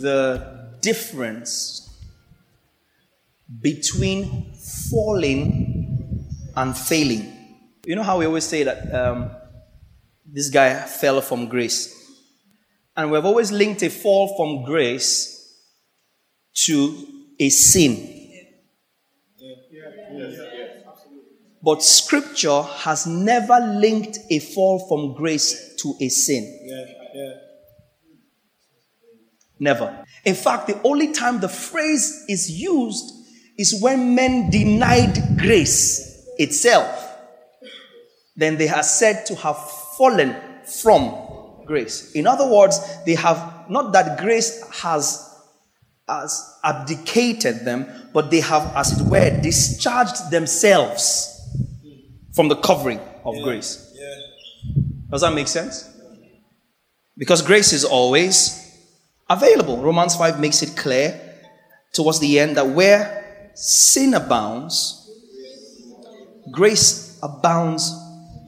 the difference between falling and failing. You know how we always say that um, this guy fell from grace? And we've always linked a fall from grace to a sin. But scripture has never linked a fall from grace to a sin. Never. In fact, the only time the phrase is used is when men denied grace itself. Then they are said to have fallen from grace. In other words, they have not that grace has has abdicated them, but they have, as it were, discharged themselves from the covering of yeah. grace. Yeah. Does that make sense? Because grace is always available. Romans 5 makes it clear towards the end that where sin abounds, grace abounds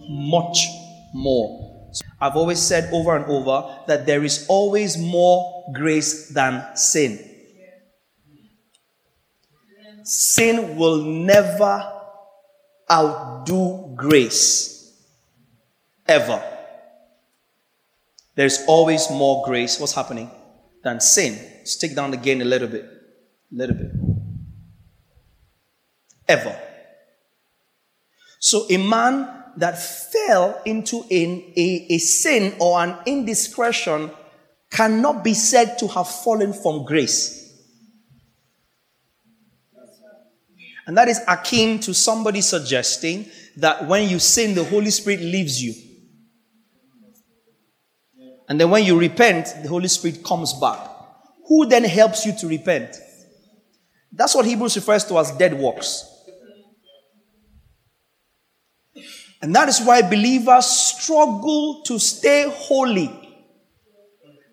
much more. So I've always said over and over that there is always more grace than sin. Sin will never outdo grace. Ever. There's always more grace. What's happening? Than sin. Stick down again a little bit. A little bit. Ever. So a man that fell into a, a sin or an indiscretion cannot be said to have fallen from grace. And that is akin to somebody suggesting that when you sin, the Holy Spirit leaves you. And then when you repent, the Holy Spirit comes back. Who then helps you to repent? That's what Hebrews refers to as dead works. And that is why believers struggle to stay holy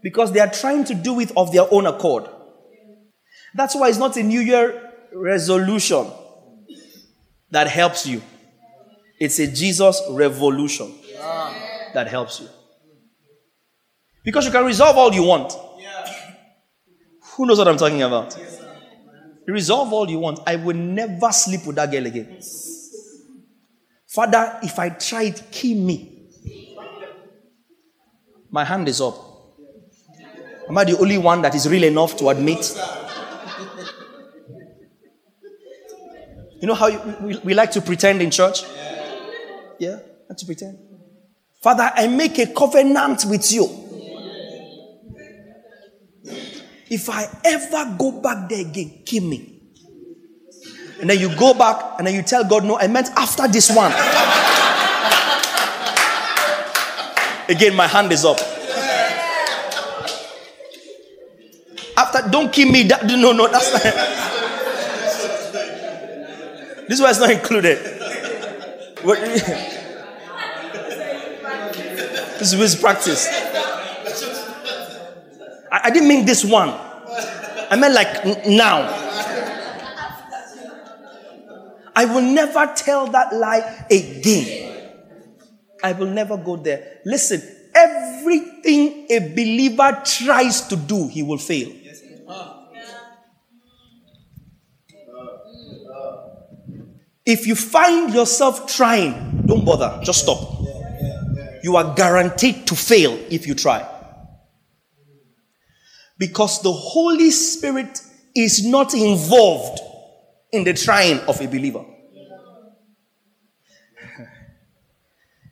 because they are trying to do it of their own accord. That's why it's not a New Year resolution that helps you, it's a Jesus revolution that helps you. Because you can resolve all you want. Yeah. Who knows what I'm talking about? Yes, resolve all you want. I will never sleep with that girl again. Father, if I try it, kill me. My hand is up. Am I the only one that is real enough to admit? You know how you, we, we like to pretend in church? Yeah, like to pretend. Father, I make a covenant with you. If I ever go back there again, kill me. And then you go back and then you tell God, no, I meant after this one. again, my hand is up. After, don't kill me. That, no, no, that's not. this one is not included. this is practice. I, I didn't mean this one. I meant like n- now. I will never tell that lie again. I will never go there. Listen, everything a believer tries to do, he will fail. If you find yourself trying, don't bother, just stop. You are guaranteed to fail if you try. Because the Holy Spirit is not involved in the trying of a believer.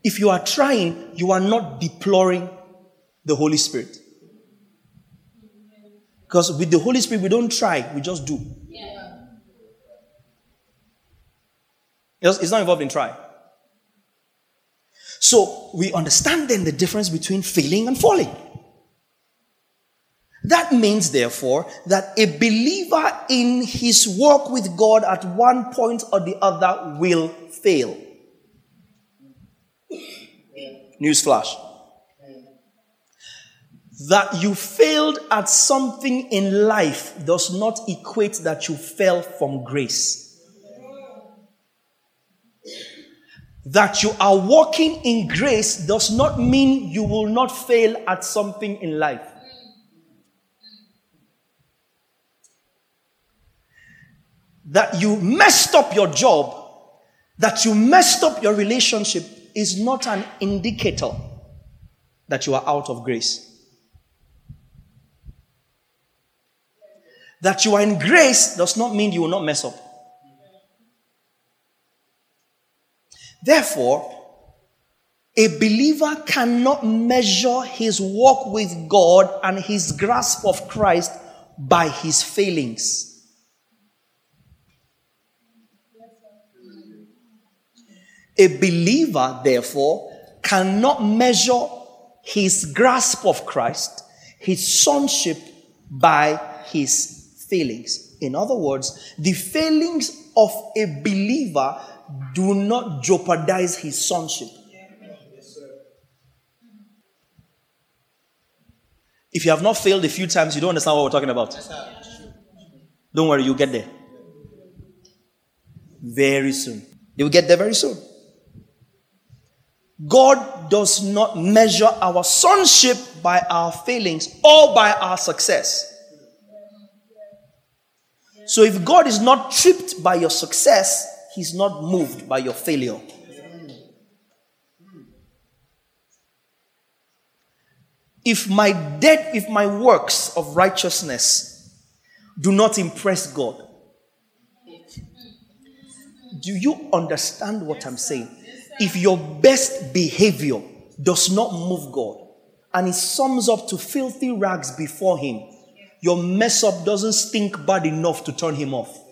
If you are trying, you are not deploring the Holy Spirit. Because with the Holy Spirit, we don't try, we just do. It's not involved in try. So we understand then the difference between failing and falling. That means, therefore, that a believer in his walk with God at one point or the other will fail. Newsflash. That you failed at something in life does not equate that you fell from grace. That you are walking in grace does not mean you will not fail at something in life. That you messed up your job, that you messed up your relationship is not an indicator that you are out of grace. That you are in grace does not mean you will not mess up. Therefore, a believer cannot measure his walk with God and his grasp of Christ by his failings. A believer, therefore, cannot measure his grasp of Christ, his sonship, by his failings. In other words, the failings of a believer do not jeopardize his sonship. If you have not failed a few times, you don't understand what we're talking about. Don't worry, you'll get there. Very soon. You'll get there very soon. God does not measure our sonship by our failings or by our success. So if God is not tripped by your success, He's not moved by your failure. If my dead, if my works of righteousness do not impress God, do you understand what I'm saying? If your best behavior does not move God and it sums up to filthy rags before Him, your mess up doesn't stink bad enough to turn Him off.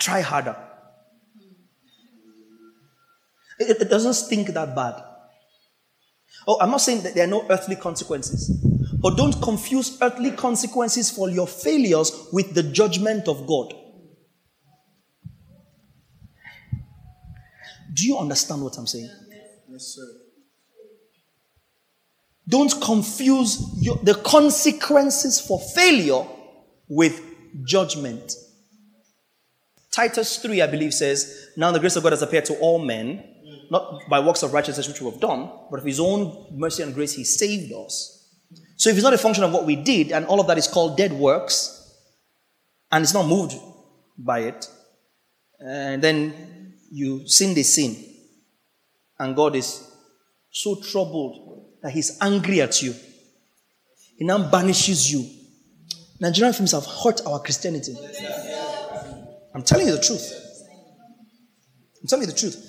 Try harder. It, it doesn't stink that bad. Oh, I'm not saying that there are no earthly consequences, but don't confuse earthly consequences for your failures with the judgment of God. Do you understand what I'm saying? Yes, sir. Don't confuse your, the consequences for failure with judgment. Titus 3, I believe, says, Now the grace of God has appeared to all men, not by works of righteousness which we have done, but of his own mercy and grace, he saved us. So if it's not a function of what we did, and all of that is called dead works, and it's not moved by it, and then you sin the sin, and God is so troubled that he's angry at you. He now banishes you. Nigerian films have hurt our Christianity. I'm telling you the truth. I'm telling you the truth.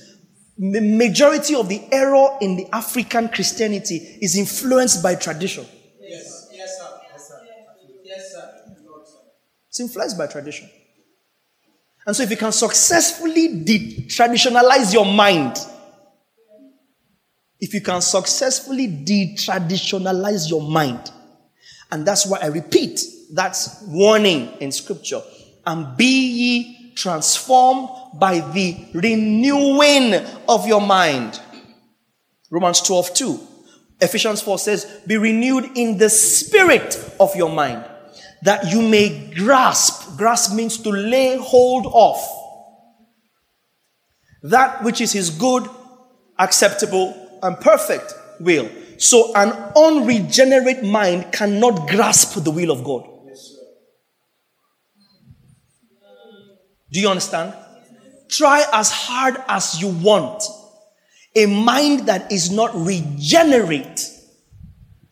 The majority of the error in the African Christianity is influenced by tradition. Yes, yes, sir. Yes, sir. Yes, sir. It's influenced by tradition. And so, if you can successfully de traditionalize your mind, if you can successfully de traditionalize your mind, and that's why I repeat that's warning in scripture and be ye transformed by the renewing of your mind. Romans 12, 2. Ephesians 4 says, Be renewed in the spirit of your mind, that you may grasp. Grasp means to lay hold of that which is his good, acceptable, and perfect will. So, an unregenerate mind cannot grasp the will of God. Do you understand? Try as hard as you want. A mind that is not regenerate,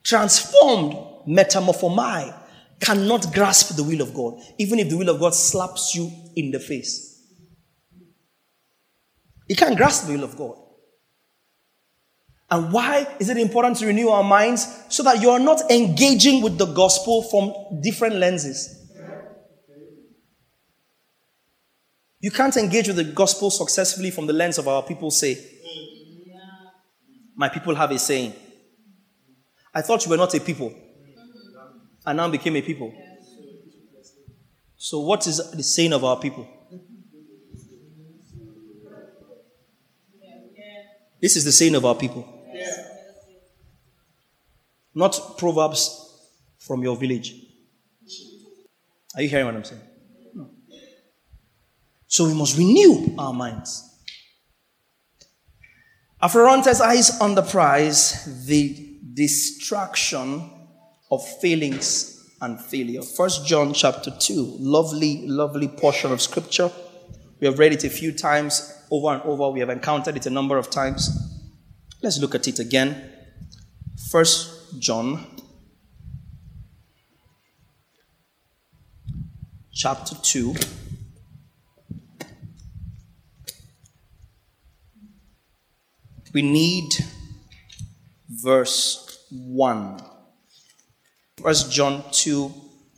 transformed, metamorphomai, cannot grasp the will of God, even if the will of God slaps you in the face. You can't grasp the will of God. And why is it important to renew our minds? So that you are not engaging with the gospel from different lenses. You can't engage with the gospel successfully from the lens of our people say. My people have a saying. I thought you were not a people, and now became a people. So, what is the saying of our people? This is the saying of our people. Not proverbs from your village. Are you hearing what I'm saying? So we must renew our minds. After eyes on the prize, the distraction of failings and failure. First John chapter 2, lovely, lovely portion of scripture. We have read it a few times over and over. We have encountered it a number of times. Let's look at it again. First John chapter 2. We need verse 1. First John 2,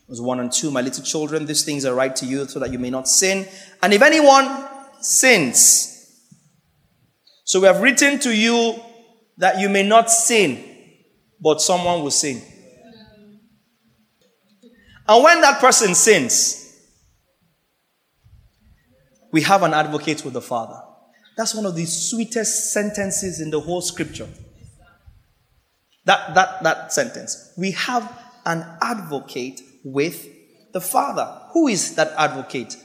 verse 1 and 2. My little children, these things are right to you so that you may not sin. And if anyone sins, so we have written to you that you may not sin, but someone will sin. And when that person sins, we have an advocate with the Father. That's one of the sweetest sentences in the whole scripture. That, that, that sentence. We have an advocate with the Father. Who is that advocate?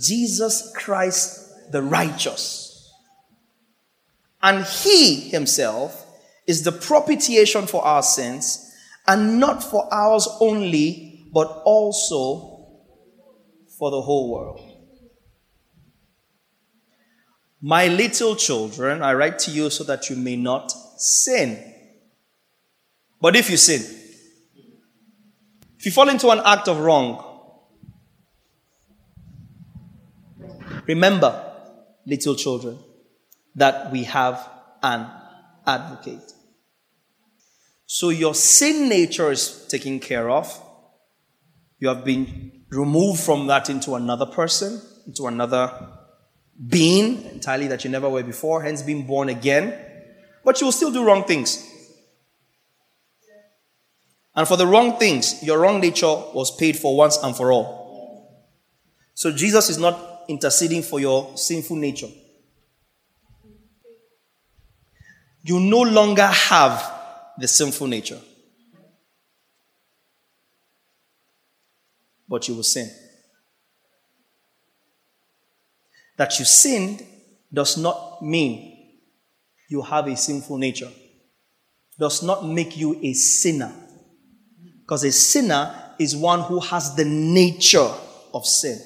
Jesus Christ the righteous. And he himself is the propitiation for our sins, and not for ours only, but also for the whole world. My little children, I write to you so that you may not sin. But if you sin, if you fall into an act of wrong, remember, little children, that we have an advocate. So your sin nature is taken care of. You have been removed from that into another person, into another being entirely that you never were before, hence being born again, but you will still do wrong things. And for the wrong things, your wrong nature was paid for once and for all. So Jesus is not interceding for your sinful nature. You no longer have the sinful nature, but you will sin. That you sinned does not mean you have a sinful nature, does not make you a sinner. Because a sinner is one who has the nature of sin.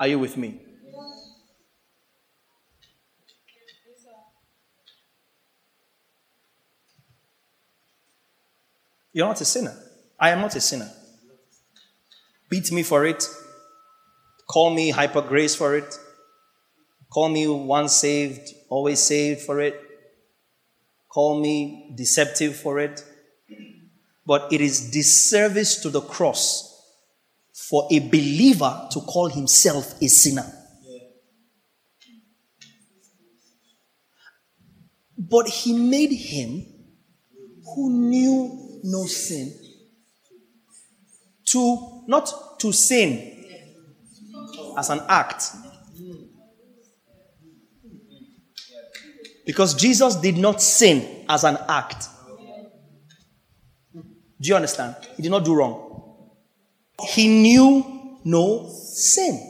Are you with me? You're not a sinner. I am not a sinner. Beat me for it. Call me hyper grace for it. Call me once saved, always saved for it. Call me deceptive for it. But it is disservice to the cross for a believer to call himself a sinner. But he made him who knew no sin to not to sin as an act. Because Jesus did not sin as an act. Do you understand? He did not do wrong. He knew no sin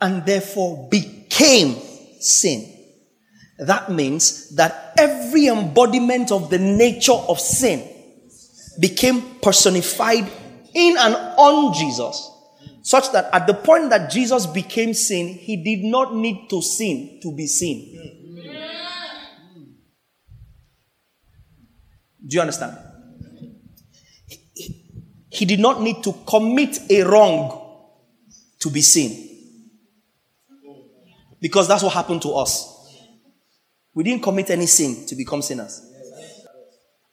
and therefore became sin. That means that every embodiment of the nature of sin became personified in and on Jesus such that at the point that Jesus became sin, he did not need to sin to be seen. Do you understand? He, did not need to commit a wrong to be seen. Because that's what happened to us. We didn't commit any sin to become sinners.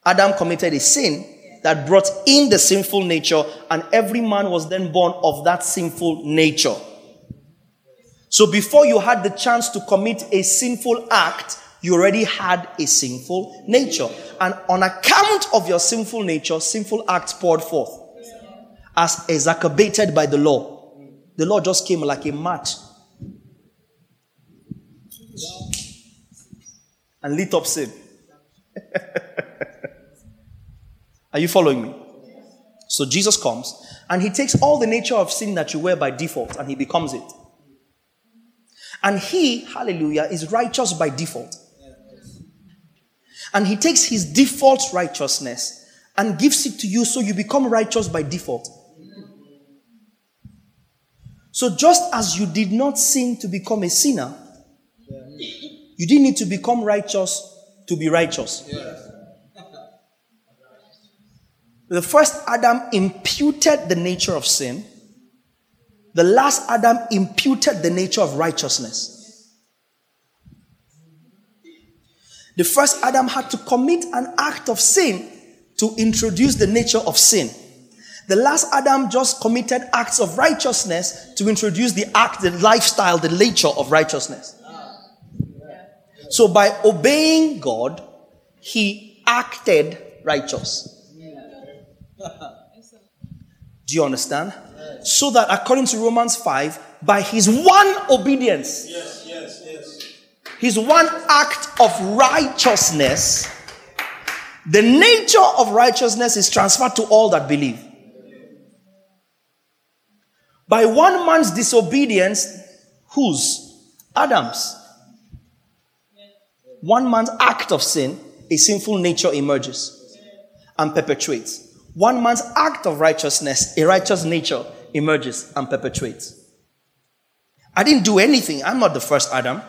Adam committed a sin that brought in the sinful nature, and every man was then born of that sinful nature. So before you had the chance to commit a sinful act, you already had a sinful nature. And on account of your sinful nature, sinful acts poured forth as exacerbated by the law. The law just came like a mat and lit up sin. Are you following me? So Jesus comes and he takes all the nature of sin that you wear by default and he becomes it. And he, hallelujah, is righteous by default. And he takes his default righteousness and gives it to you so you become righteous by default. So just as you did not sin to become a sinner, you didn't need to become righteous to be righteous. The first Adam imputed the nature of sin. The last Adam imputed the nature of righteousness. The first Adam had to commit an act of sin to introduce the nature of sin. The last Adam just committed acts of righteousness to introduce the act, the lifestyle, the nature of righteousness. So by obeying God, he acted righteous. Do you understand? So that according to Romans 5, by his one obedience, yes, yes, yes. his one act of righteousness, the nature of righteousness is transferred to all that believe. By one man's disobedience, whose? Adam's. One man's act of sin, a sinful nature emerges and perpetuates. One man's act of righteousness, a righteous nature emerges and perpetuates. I didn't do anything. I'm not the first Adam.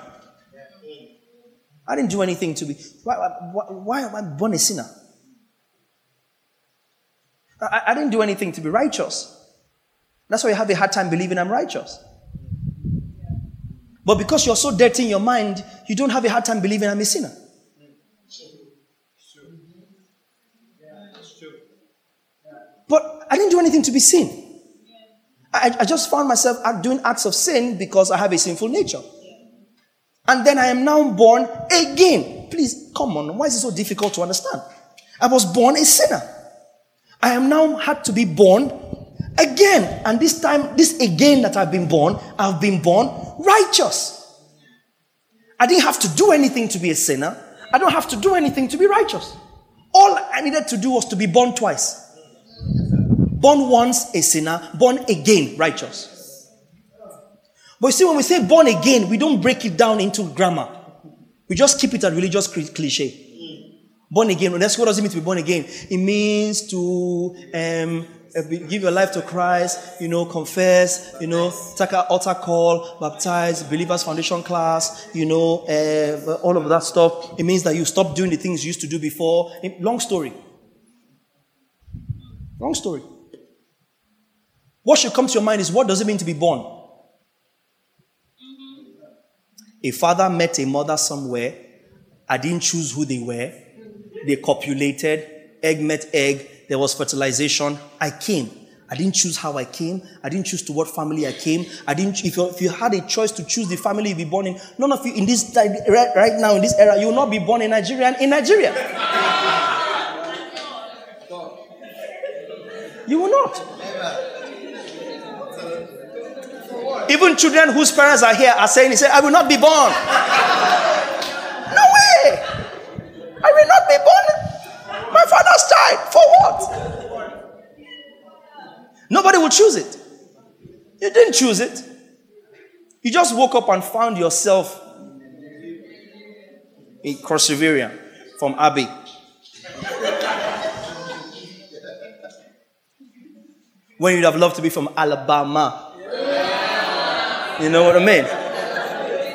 I didn't do anything to be. Why, why, why am I born a sinner? I, I didn't do anything to be righteous. That's why you have a hard time believing I'm righteous. But because you're so dirty in your mind, you don't have a hard time believing I'm a sinner. But I didn't do anything to be sin. I, I just found myself doing acts of sin because I have a sinful nature. And then I am now born again. Please, come on. Why is it so difficult to understand? I was born a sinner. I am now had to be born again. And this time, this again that I've been born, I've been born righteous. I didn't have to do anything to be a sinner. I don't have to do anything to be righteous. All I needed to do was to be born twice. Born once a sinner, born again righteous. But you see, when we say born again, we don't break it down into grammar. We just keep it a religious cliche. Born again. That's what does it mean to be born again? It means to um, uh, give your life to Christ, you know, confess, you know, take an altar call, baptize, believers foundation class, you know, uh, all of that stuff. It means that you stop doing the things you used to do before. Long story. Long story. What should come to your mind is what does it mean to be born? Mm-hmm. A father met a mother somewhere. I didn't choose who they were. They copulated. Egg met egg. There was fertilization. I came. I didn't choose how I came. I didn't choose to what family I came. I didn't. If you, if you had a choice to choose the family you'd be born in, none of you in this right, right now in this era, you will not be born in Nigeria in Nigeria. You will not. Even children whose parents are here are saying, he said, I will not be born. no way. I will not be born. My father's child. For what? Nobody will choose it. You didn't choose it. You just woke up and found yourself in Perseverian from Abbey. when you'd have loved to be from Alabama. You know what I mean?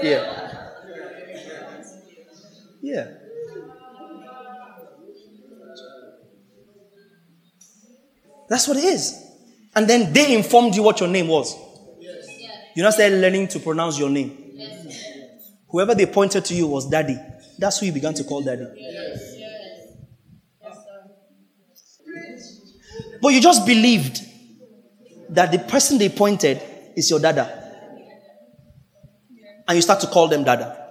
Yeah. Yeah. That's what it is. And then they informed you what your name was. You now started learning to pronounce your name. Whoever they pointed to you was daddy. That's who you began to call daddy. But you just believed that the person they pointed is your dada. And you start to call them dada.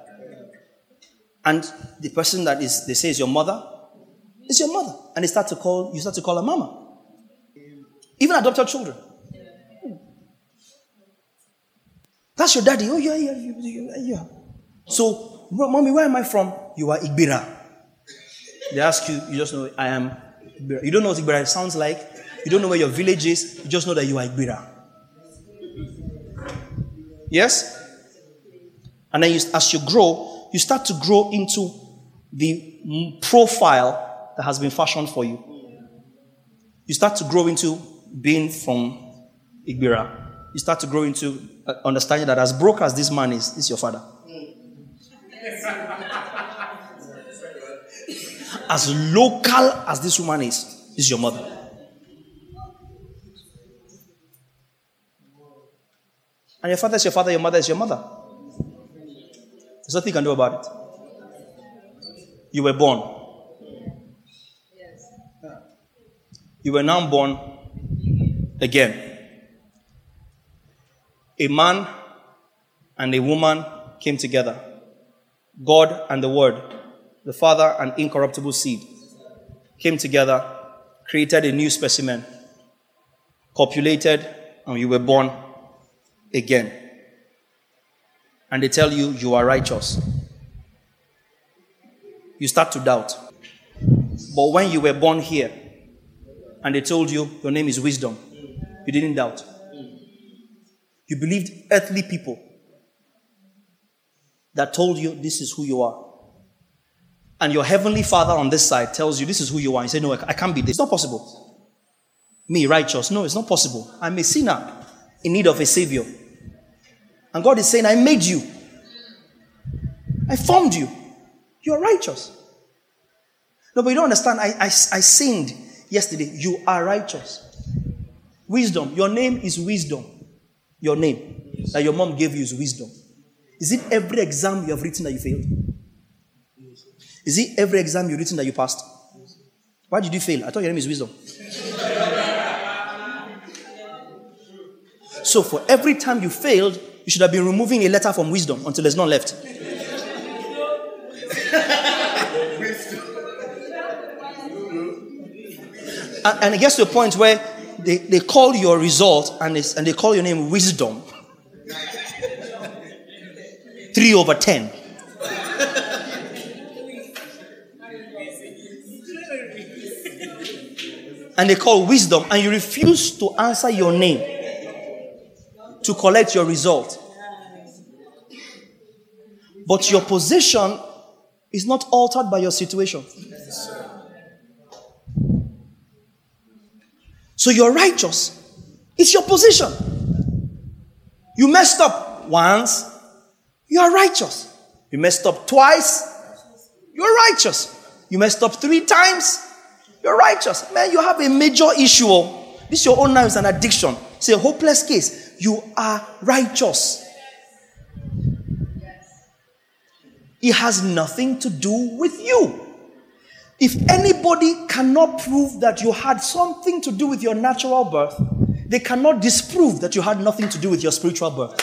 And the person that is, they say is your mother, is your mother. And they start to call, you start to call her mama. Even adopted children. That's your daddy. Oh, yeah, yeah, yeah, yeah. So, mommy, where am I from? You are Igbira. They ask you, you just know, I am Igbira. You don't know what Igbira sounds like. You don't know where your village is. You just know that you are Igbira. Yes? And then you, as you grow, you start to grow into the profile that has been fashioned for you. You start to grow into being from Igbira. You start to grow into uh, understanding that as broke as this man is, is your father. as local as this woman is, is your mother. And your father is your father, your mother is your mother. There's nothing you can do about it. You were born. You were now born again. A man and a woman came together. God and the Word, the Father and incorruptible seed, came together, created a new specimen, copulated, and you were born again. And they tell you you are righteous. You start to doubt. But when you were born here, and they told you your name is wisdom, you didn't doubt. You believed earthly people that told you this is who you are. And your heavenly father on this side tells you this is who you are. You say, No, I can't be this. It's not possible. Me, righteous. No, it's not possible. I'm a sinner in need of a savior. And God is saying, I made you. I formed you. You are righteous. No, but you don't understand. I, I, I sinned yesterday. You are righteous. Wisdom. Your name is wisdom. Your name that your mom gave you is wisdom. Is it every exam you have written that you failed? Is it every exam you've written that you passed? Why did you fail? I thought your name is wisdom. So for every time you failed, you should have been removing a letter from wisdom until there's none left. and, and it gets to a point where they, they call your result and, and they call your name wisdom. Three over ten. and they call wisdom, and you refuse to answer your name to collect your result. But your position is not altered by your situation. So you're righteous. It's your position. You messed up once, you are righteous. You messed up twice, you're righteous. You messed up three times, you're righteous. Man, you have a major issue. Oh. This your own now is an addiction. It's a hopeless case you are righteous. It has nothing to do with you. If anybody cannot prove that you had something to do with your natural birth, they cannot disprove that you had nothing to do with your spiritual birth.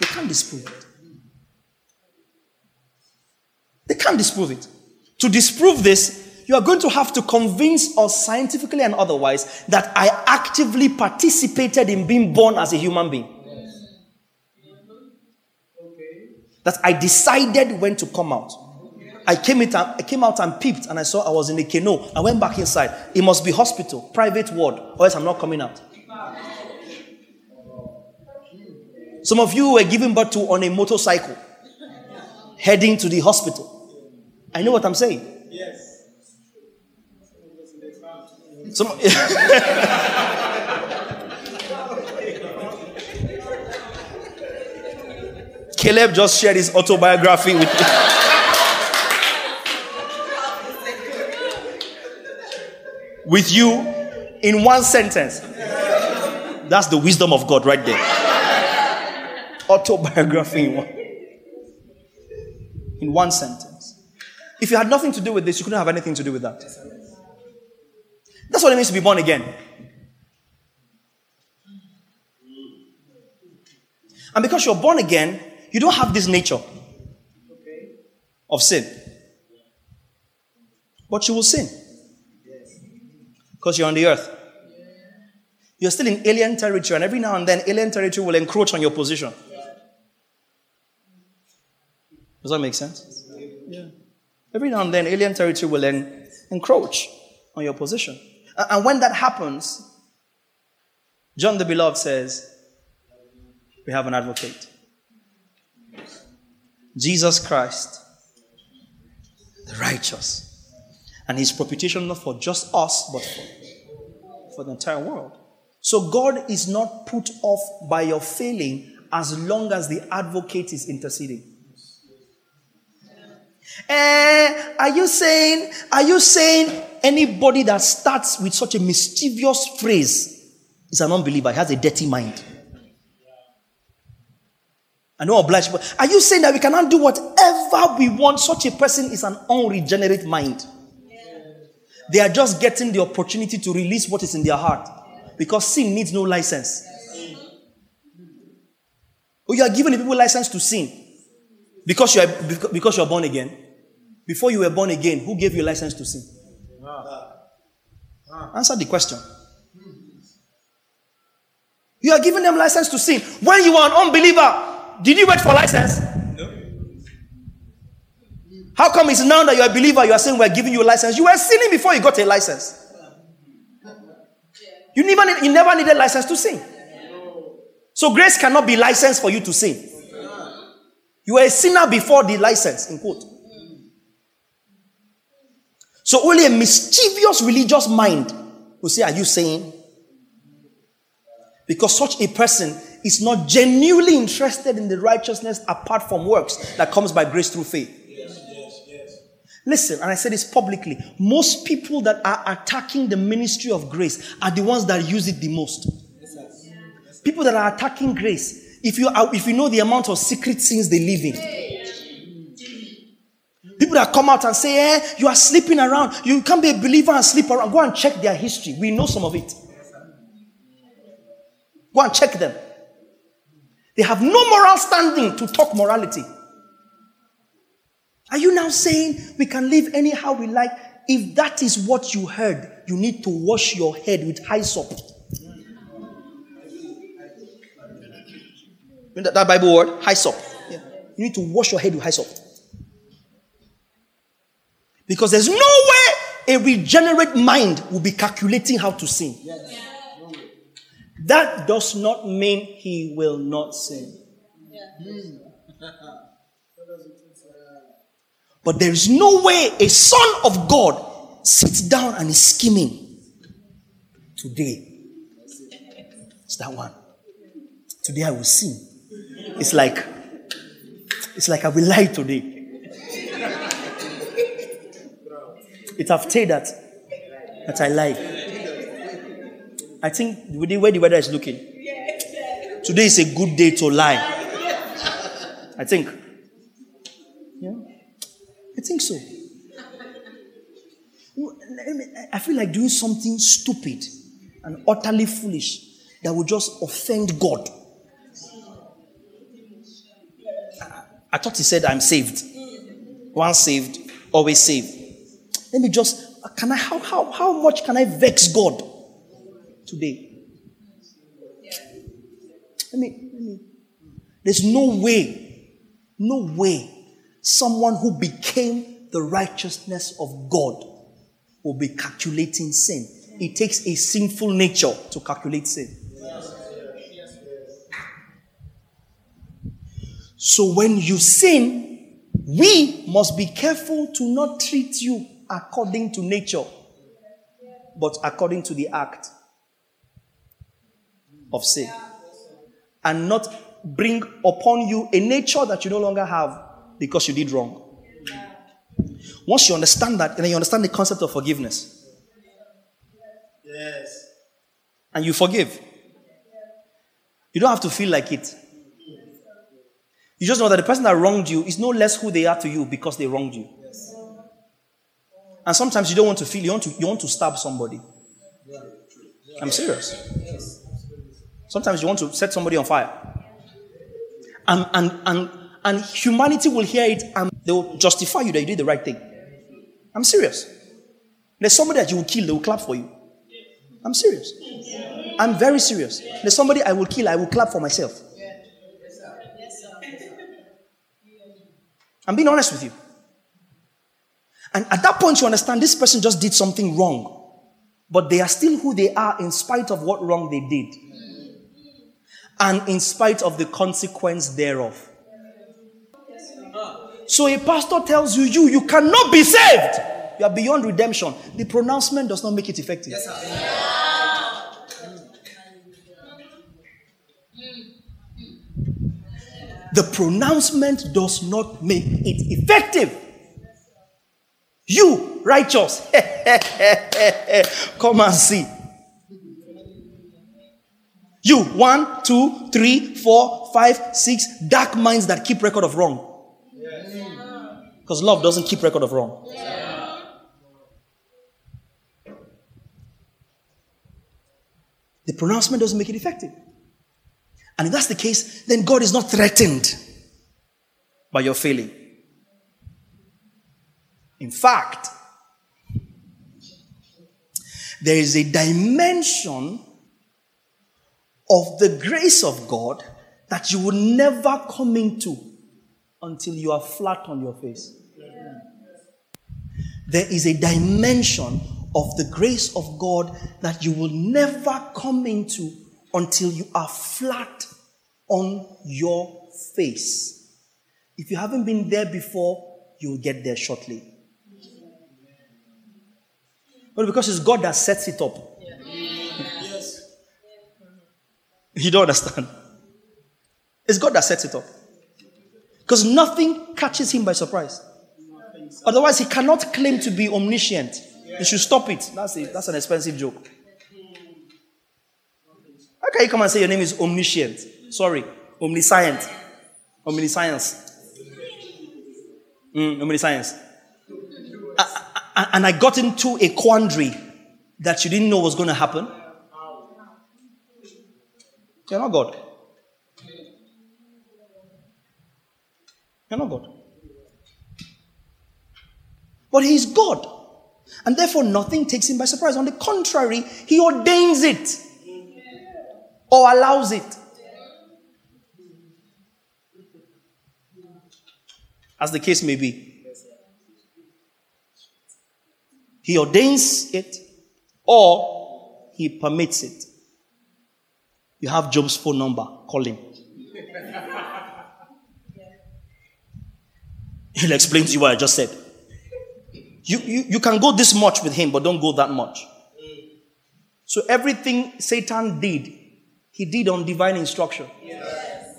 They can't disprove it. They can't disprove it. To disprove this, you are going to have to convince us scientifically and otherwise that I actively participated in being born as a human being. That I decided when to come out. I came, I came out and peeped and I saw I was in a canoe. I went back inside. It must be hospital, private ward, or else I'm not coming out. Some of you were given birth to on a motorcycle, heading to the hospital. I know what I'm saying. Yes. Some, Caleb just shared his autobiography with me. with you in one sentence. That's the wisdom of God right there. Autobiography in one, in one sentence. If you had nothing to do with this, you couldn't have anything to do with that. That's what it means to be born again. And because you're born again, you don't have this nature of sin. But you will sin. Because you're on the earth. You're still in alien territory, and every now and then, alien territory will encroach on your position. Does that make sense? Yeah. Every now and then, alien territory will en- encroach on your position. And when that happens, John the Beloved says, We have an advocate. Jesus Christ, the righteous. And his propitiation not for just us, but for, for the entire world. So God is not put off by your failing as long as the advocate is interceding. Eh, are you saying, are you saying anybody that starts with such a mischievous phrase is an unbeliever? He has a dirty mind. I know obliged, but are you saying that we cannot do whatever we want? Such a person is an unregenerate mind. They are just getting the opportunity to release what is in their heart because sin needs no license. Oh, you are giving the people license to sin because you are because you are born again. Before you were born again, who gave you license to sin? Answer the question. You are giving them license to sin. When you are an unbeliever, did you wait for license? No. How come it's now that you're a believer, you are saying we're giving you a license? You were sinning before you got a license. You never, you never needed license to sin. So grace cannot be licensed for you to sin. You were a sinner before the license, in quote. So only a mischievous religious mind will say, Are you saying? Because such a person is not genuinely interested in the righteousness apart from works that comes by grace through faith. Listen, and I say this publicly most people that are attacking the ministry of grace are the ones that use it the most. People that are attacking grace, if you, are, if you know the amount of secret sins they live in, people that come out and say, eh, you are sleeping around, you can't be a believer and sleep around. Go and check their history. We know some of it. Go and check them. They have no moral standing to talk morality. Are you now saying we can live anyhow we like? If that is what you heard, you need to wash your head with hyssop. You know that Bible word? Hyssop. Yeah. You need to wash your head with hyssop. Because there's no way a regenerate mind will be calculating how to sin. Yes. That does not mean he will not sin. Yeah. But there is no way a son of God sits down and is scheming. Today, it's that one. Today I will sin. It's like, it's like I will lie today. It told that that I lie. I think the way the weather is looking, today is a good day to lie. I think. Yeah. I think so. I feel like doing something stupid and utterly foolish that will just offend God. I thought he said, I'm saved. Once saved, always saved. Let me just, can I, how, how, how much can I vex God today? Let me, let me. There's no way, no way someone who became the righteousness of God will be calculating sin. It takes a sinful nature to calculate sin. So when you sin, we must be careful to not treat you according to nature, but according to the act of sin. And not bring upon you a nature that you no longer have because you did wrong. Once you understand that, then you understand the concept of forgiveness. Yes. And you forgive. You don't have to feel like it. You just know that the person that wronged you is no less who they are to you because they wronged you. And sometimes you don't want to feel, you want to, you want to stab somebody. I'm serious. Sometimes you want to set somebody on fire. and, and, and, and humanity will hear it and they will justify you that you did the right thing. I'm serious. There's somebody that you will kill, they will clap for you. I'm serious. I'm very serious. There's somebody I will kill, I will clap for myself. I'm being honest with you. And at that point, you understand this person just did something wrong. But they are still who they are in spite of what wrong they did. And in spite of the consequence thereof. So a pastor tells you, you, you cannot be saved. You are beyond redemption. The pronouncement does not make it effective. Yes, the pronouncement does not make it effective. You, righteous, come and see. You, one, two, three, four, five, six, dark minds that keep record of wrong. Because love doesn't keep record of wrong. The pronouncement doesn't make it effective. And if that's the case, then God is not threatened by your failing. In fact, there is a dimension of the grace of God that you will never come into until you are flat on your face. There is a dimension of the grace of God that you will never come into until you are flat on your face. If you haven't been there before, you'll get there shortly. But because it's God that sets it up. You don't understand. It's God that sets it up. Because nothing catches him by surprise. Otherwise, he cannot claim to be omniscient. You should stop it. That's, that's an expensive joke. How can you come and say your name is omniscient? Sorry, omniscient. Omniscience. Mm, omniscience. and I got into a quandary that you didn't know was going to happen. You're not God. You're not God. But He's God. And therefore, nothing takes Him by surprise. On the contrary, He ordains it or allows it. As the case may be. He ordains it or he permits it. You have Job's phone number, call him. He'll explain to you what I just said. You, you, you can go this much with him, but don't go that much. So everything Satan did, he did on divine instruction. Yes.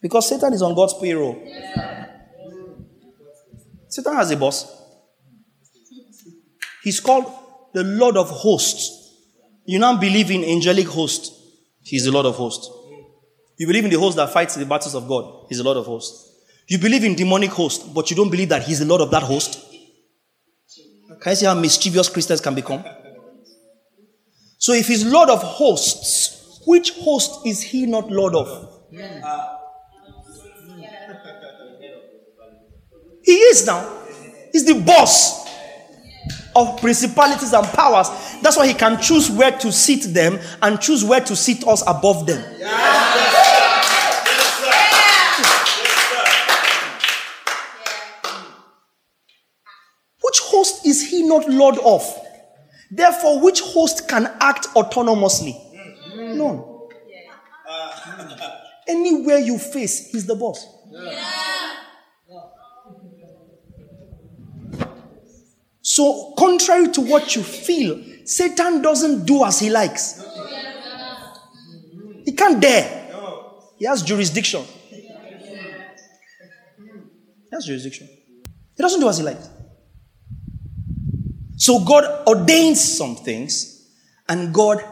Because Satan is on God's payroll. Yes. Satan has a boss. He's called the Lord of hosts. You now believe in angelic host. He's the Lord of hosts. You believe in the host that fights the battles of God. He's the Lord of hosts. You believe in demonic host, but you don't believe that he's the Lord of that host. Can you see how mischievous Christians can become? So if he's Lord of hosts, which host is he not Lord of? He is now. He's the boss of principalities and powers. That's why he can choose where to seat them and choose where to seat us above them. Which host is he not Lord of? Therefore, which host can act autonomously? None. Anywhere you face, he's the boss. So, contrary to what you feel, Satan doesn't do as he likes. He can't dare. He has jurisdiction. He has jurisdiction. He doesn't do as he likes. So God ordains some things and God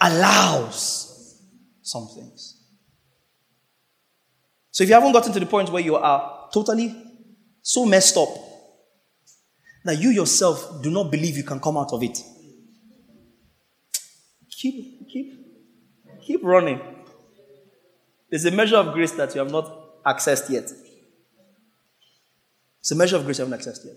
allows some things. So if you haven't gotten to the point where you are totally so messed up that you yourself do not believe you can come out of it, keep, keep, keep running. There's a measure of grace that you have not accessed yet. It's a measure of grace you haven't accessed yet.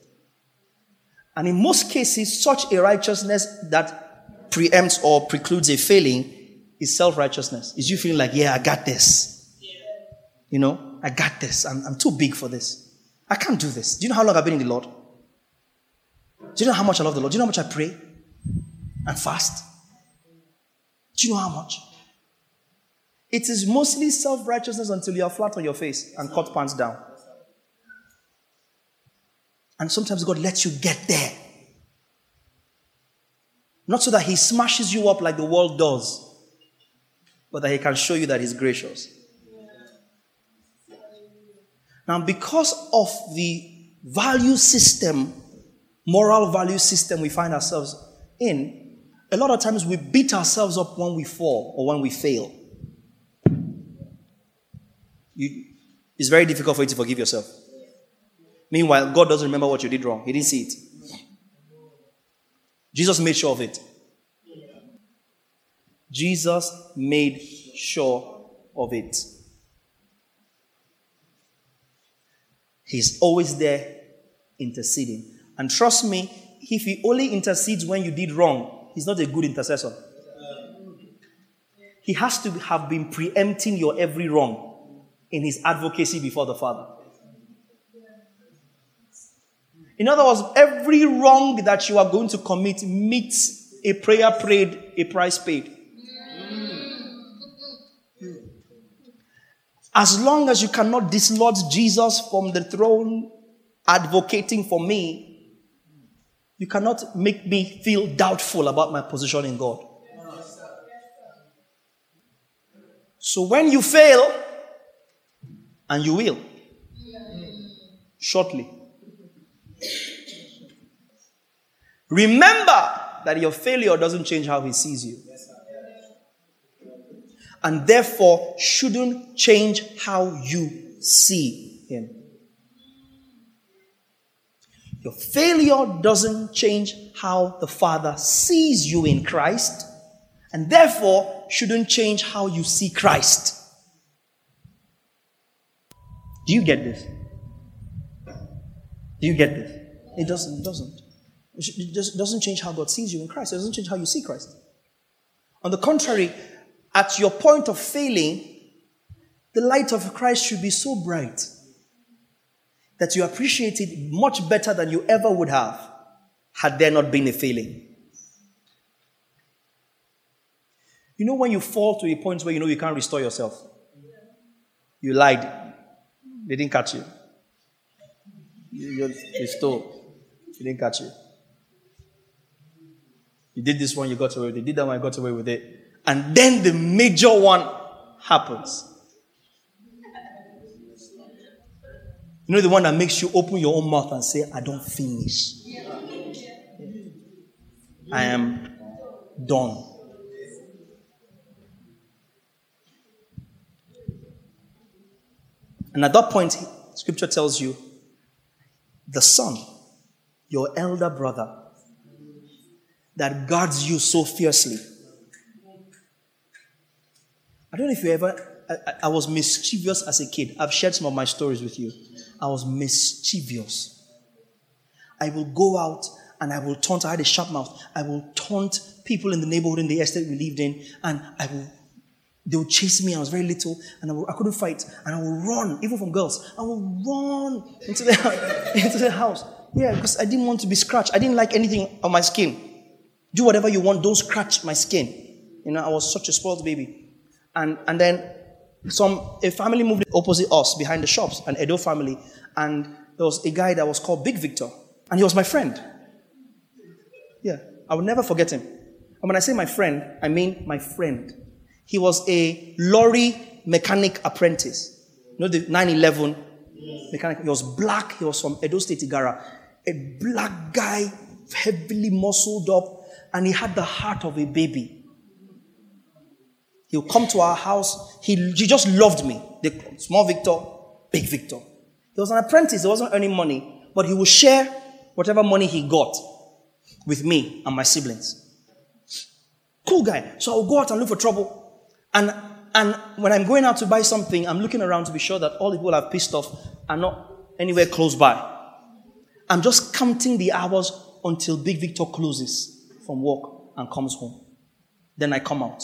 And in most cases, such a righteousness that preempts or precludes a failing is self righteousness. Is you feeling like, yeah, I got this. You know, I got this. I'm, I'm too big for this. I can't do this. Do you know how long I've been in the Lord? Do you know how much I love the Lord? Do you know how much I pray and fast? Do you know how much? It is mostly self righteousness until you are flat on your face and cut pants down. And sometimes God lets you get there. Not so that He smashes you up like the world does, but that He can show you that He's gracious. Now, because of the value system, moral value system we find ourselves in, a lot of times we beat ourselves up when we fall or when we fail. You, it's very difficult for you to forgive yourself. Meanwhile, God doesn't remember what you did wrong, He didn't see it. Jesus made sure of it. Jesus made sure of it. He's always there interceding. And trust me, if he only intercedes when you did wrong, he's not a good intercessor. He has to have been preempting your every wrong in his advocacy before the Father. In other words, every wrong that you are going to commit meets a prayer prayed, a price paid. As long as you cannot dislodge Jesus from the throne advocating for me, you cannot make me feel doubtful about my position in God. So when you fail, and you will, shortly, remember that your failure doesn't change how He sees you and therefore shouldn't change how you see him. Your failure doesn't change how the Father sees you in Christ, and therefore shouldn't change how you see Christ. Do you get this? Do you get this? It doesn't. It doesn't. It doesn't change how God sees you in Christ. It doesn't change how you see Christ. On the contrary, at your point of failing, the light of Christ should be so bright that you appreciated much better than you ever would have had there not been a failing. You know, when you fall to a point where you know you can't restore yourself, you lied, they didn't catch you. You, you stole, they didn't catch you. You did this one, you got away with it. You did that one, you got away with it. And then the major one happens. You know the one that makes you open your own mouth and say, I don't finish. I am done. And at that point, scripture tells you the son, your elder brother, that guards you so fiercely I don't know if you ever, I, I, was mischievous as a kid. I've shared some of my stories with you. I was mischievous. I will go out and I will taunt. I had a sharp mouth. I will taunt people in the neighborhood in the estate we lived in, and I will. They would chase me. I was very little, and I, will, I couldn't fight, and I will run, even from girls. I will run into the into the house. Yeah, because I didn't want to be scratched. I didn't like anything on my skin. Do whatever you want. Don't scratch my skin. You know, I was such a spoiled baby. And, and then some a family moved opposite us behind the shops, an Edo family, and there was a guy that was called Big Victor, and he was my friend. Yeah, I will never forget him. And when I say my friend, I mean my friend. He was a lorry mechanic apprentice. You know the 911 mechanic? He was black. He was from Edo State, Igarra. A black guy, heavily muscled up, and he had the heart of a baby. He'll come to our house. He, he just loved me. The small Victor, big Victor. He was an apprentice. He wasn't earning money, but he would share whatever money he got with me and my siblings. Cool guy. So I'll go out and look for trouble. And And when I'm going out to buy something, I'm looking around to be sure that all the people I've pissed off are not anywhere close by. I'm just counting the hours until Big Victor closes from work and comes home. Then I come out.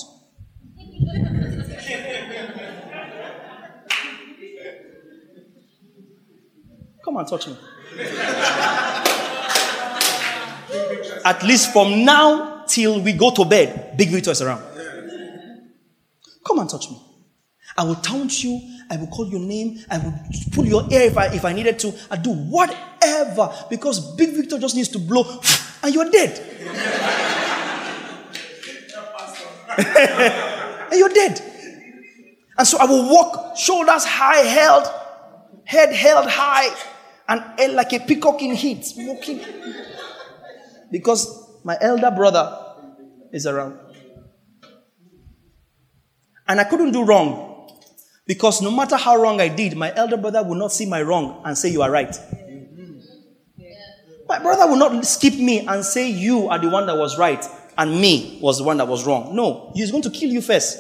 Come and touch me. At least from now till we go to bed, Big Victor is around. Come and touch me. I will taunt you. I will call your name. I will pull your hair if I, if I needed to. I do whatever because Big Victor just needs to blow and you're dead. and you're dead. And so I will walk shoulders high held, head held high, and like a peacock in heat, smoking. Because my elder brother is around. And I couldn't do wrong. Because no matter how wrong I did, my elder brother will not see my wrong and say, You are right. My brother will not skip me and say, You are the one that was right and me was the one that was wrong. No, he's going to kill you first.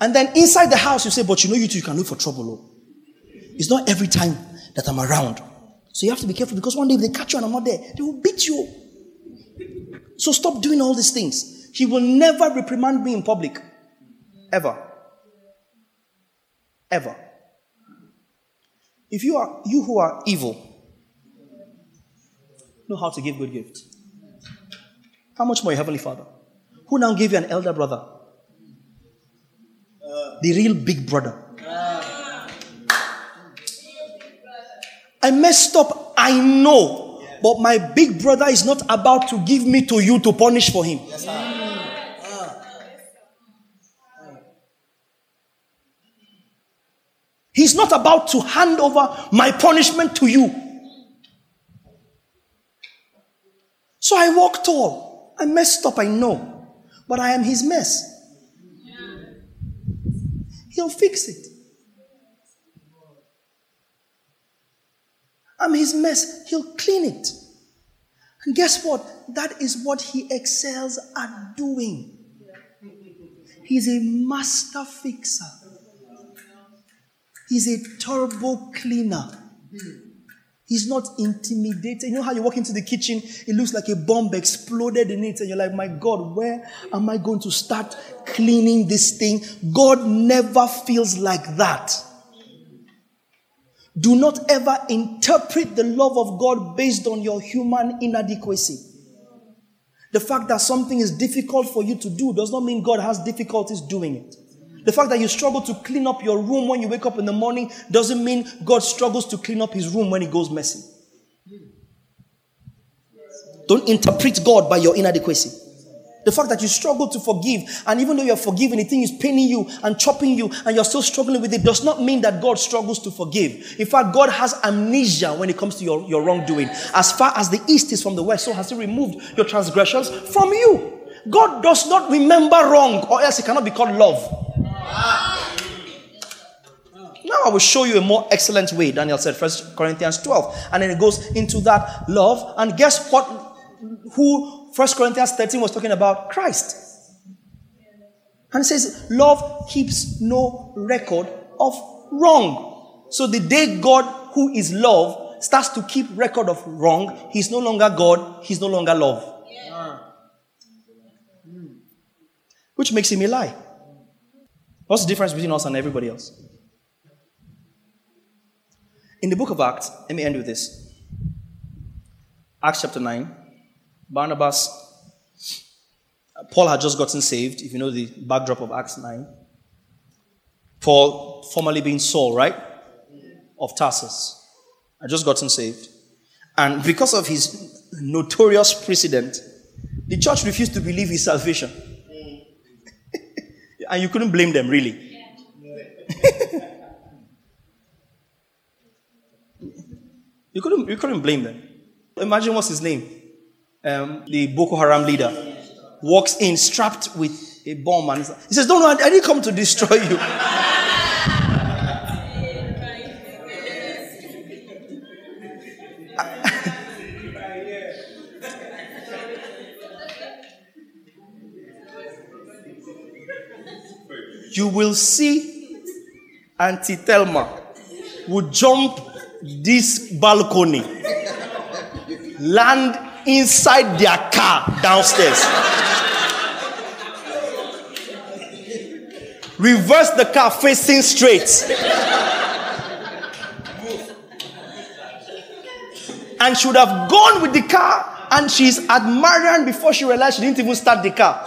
And then inside the house, you say, But you know, you two, you can look for trouble. Oh. It's not every time that I'm around. So you have to be careful because one day if they catch you and I'm not there, they will beat you. So stop doing all these things. He will never reprimand me in public. Ever. Ever. If you are you who are evil, know how to give good gifts. How much more your heavenly father? Who now gave you an elder brother? The real big brother. I messed up, I know. But my big brother is not about to give me to you to punish for him. Yes, He's not about to hand over my punishment to you. So I walk tall. I messed up, I know. But I am his mess. He'll fix it. I'm his mess. He'll clean it. And guess what? That is what he excels at doing. He's a master fixer. He's a turbo cleaner. He's not intimidated. You know how you walk into the kitchen, it looks like a bomb exploded in it, and you're like, my God, where am I going to start cleaning this thing? God never feels like that. Do not ever interpret the love of God based on your human inadequacy. The fact that something is difficult for you to do does not mean God has difficulties doing it. The fact that you struggle to clean up your room when you wake up in the morning doesn't mean God struggles to clean up his room when he goes messy. Don't interpret God by your inadequacy. The fact that you struggle to forgive, and even though you're forgiven, the thing is paining you and chopping you, and you're still struggling with it, does not mean that God struggles to forgive. In fact, God has amnesia when it comes to your, your wrongdoing. As far as the east is from the west, so has He removed your transgressions from you. God does not remember wrong, or else it cannot be called love. Now I will show you a more excellent way, Daniel said, First Corinthians 12. And then it goes into that love. And guess what? Who First Corinthians 13 was talking about? Christ. And it says, Love keeps no record of wrong. So the day God, who is love, starts to keep record of wrong, he's no longer God, he's no longer love. Which makes him a lie. What's the difference between us and everybody else? In the book of Acts, let me end with this. Acts chapter 9, Barnabas, Paul had just gotten saved, if you know the backdrop of Acts 9. Paul, formerly being Saul, right? Of Tarsus, had just gotten saved. And because of his notorious precedent, the church refused to believe his salvation. And you couldn't blame them, really. you, couldn't, you couldn't blame them. Imagine what's his name? Um, the Boko Haram leader walks in strapped with a bomb and he says, No, no, I didn't come to destroy you. you will see Auntie Thelma would jump this balcony, land inside their car downstairs. Reverse the car facing straight. And should have gone with the car, and she's at Marian before she realized she didn't even start the car.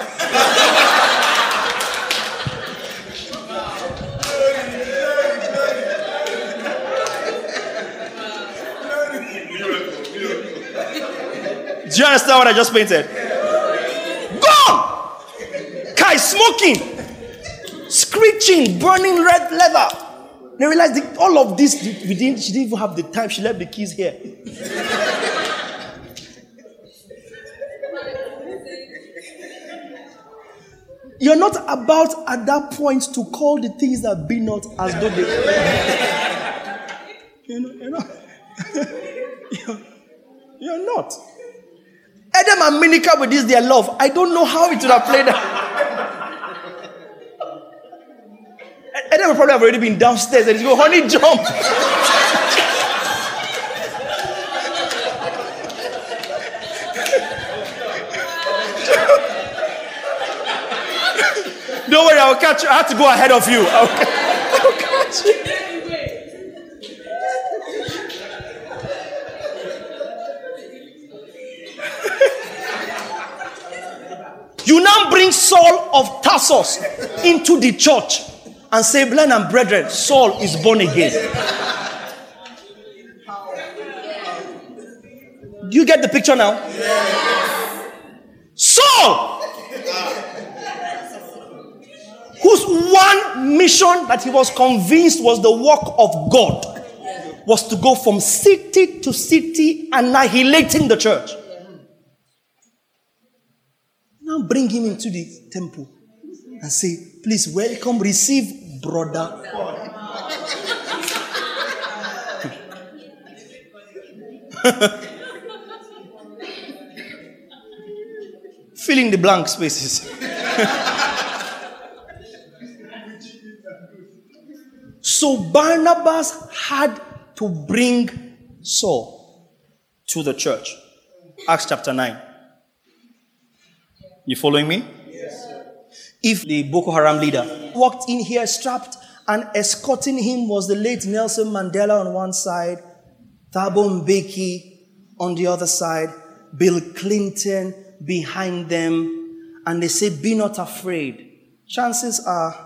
Do you understand what I just painted? Gone! Kai smoking, screeching, burning red leather. They realized all of this, we didn't, she didn't even have the time. She left the keys here. You're not about at that point to call the things that be not as though they. you know, you know. you're, you're not. Adam and Minika with this their love. I don't know how it would have played out. Adam would probably have already been downstairs and he's go, honey, jump. Don't worry, I'll catch you. I have to go ahead of you. I'll, I'll catch you. You now bring Saul of Tarsus into the church and say, Blen and brethren, Saul is born again. Do you get the picture now? Saul, whose one mission that he was convinced was the work of God, was to go from city to city annihilating the church. Now bring him into the temple and say, please welcome, receive brother. Filling the blank spaces. so Barnabas had to bring Saul to the church. Acts chapter 9. You following me? Yes. If the Boko Haram leader walked in here strapped and escorting him was the late Nelson Mandela on one side, Thabo Mbeki on the other side, Bill Clinton behind them, and they say, Be not afraid. Chances are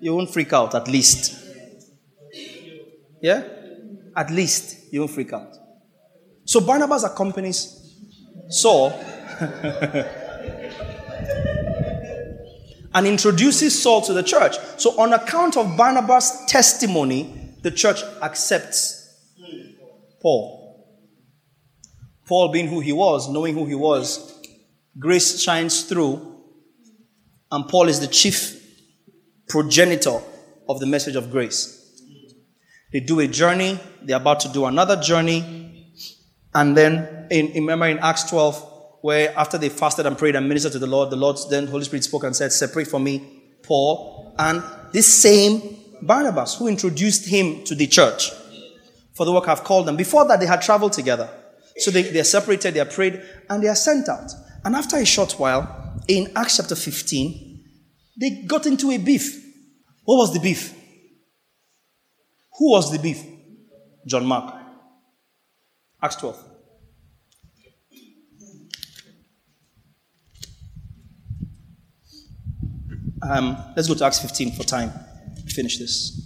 you won't freak out, at least. Yeah? At least you won't freak out. So Barnabas accompanies Saul and introduces Saul to the church. So, on account of Barnabas' testimony, the church accepts Paul. Paul, being who he was, knowing who he was, grace shines through, and Paul is the chief progenitor of the message of grace. They do a journey, they're about to do another journey, and then, in, remember in Acts 12, where after they fasted and prayed and ministered to the Lord, the Lord then Holy Spirit spoke and said, Separate from me Paul and this same Barnabas who introduced him to the church for the work I've called them. Before that, they had traveled together. So they, they are separated, they are prayed, and they are sent out. And after a short while, in Acts chapter 15, they got into a beef. What was the beef? Who was the beef? John Mark. Acts 12. Um, let's go to Acts 15 for time. To finish this.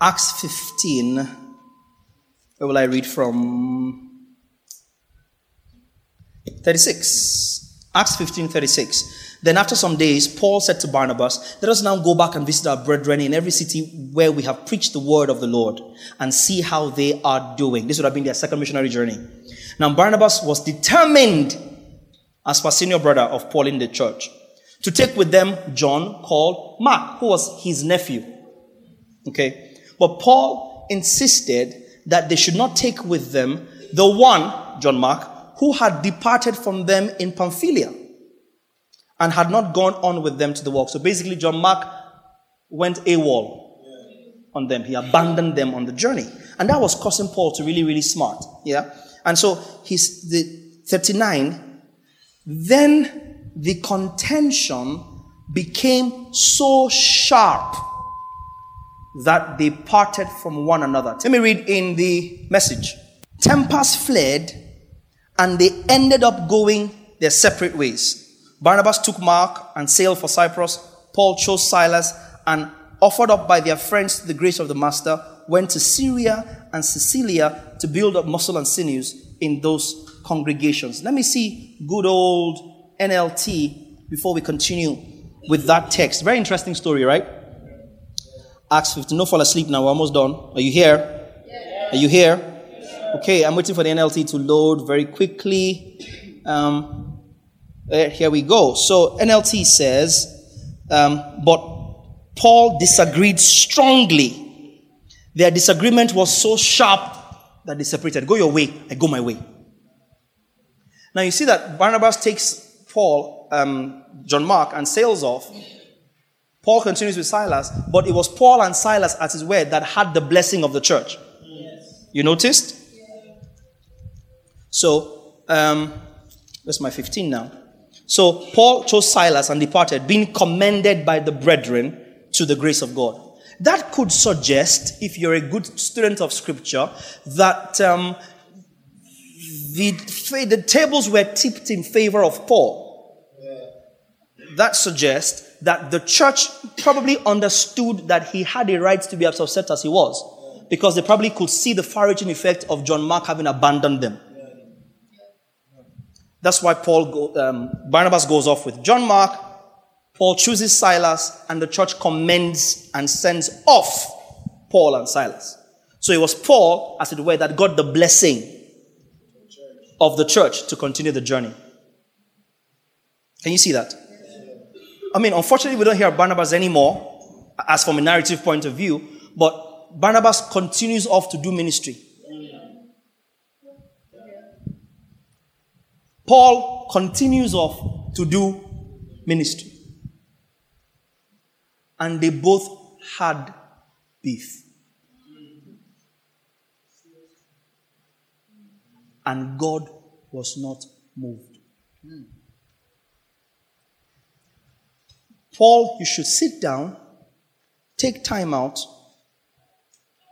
Acts 15. Where will I read from? 36. Acts 15 36. Then after some days, Paul said to Barnabas, Let us now go back and visit our brethren in every city where we have preached the word of the Lord and see how they are doing. This would have been their second missionary journey. Now, Barnabas was determined as per senior brother of Paul in the church to take with them John called Mark, who was his nephew. Okay. But Paul insisted that they should not take with them the one, John Mark, who had departed from them in Pamphylia and had not gone on with them to the work. So basically, John Mark went AWOL on them. He abandoned them on the journey. And that was causing Paul to really, really smart. Yeah. And so he's the 39. Then the contention became so sharp that they parted from one another. Let me read in the message. Tempers fled and they ended up going their separate ways. Barnabas took Mark and sailed for Cyprus. Paul chose Silas and offered up by their friends the grace of the master, went to Syria and Cilicia to build up muscle and sinews in those congregations. Let me see good old NLT before we continue with that text. Very interesting story, right? Acts 15. No fall asleep now. We're almost done. Are you here? Are you here? Okay, I'm waiting for the NLT to load very quickly. Um, uh, here we go. So NLT says, um, but Paul disagreed strongly. Their disagreement was so sharp that they separated. Go your way, I go my way. Now you see that Barnabas takes Paul, um, John Mark, and sails off. Paul continues with Silas, but it was Paul and Silas at his word that had the blessing of the church. Yes. You noticed? So, um, that's my 15 now. So Paul chose Silas and departed, being commended by the brethren to the grace of God. That could suggest, if you're a good student of scripture, that um, the, the tables were tipped in favor of Paul. That suggests that the church probably understood that he had a right to be as upset as he was because they probably could see the far reaching effect of John Mark having abandoned them. That's why Paul go, um, Barnabas goes off with John Mark. Paul chooses Silas, and the church commends and sends off Paul and Silas. So it was Paul, as it were, that got the blessing of the church to continue the journey. Can you see that? I mean, unfortunately, we don't hear Barnabas anymore, as from a narrative point of view, but Barnabas continues off to do ministry. Paul continues off to do ministry. And they both had beef. And God was not moved. Paul, you should sit down, take time out,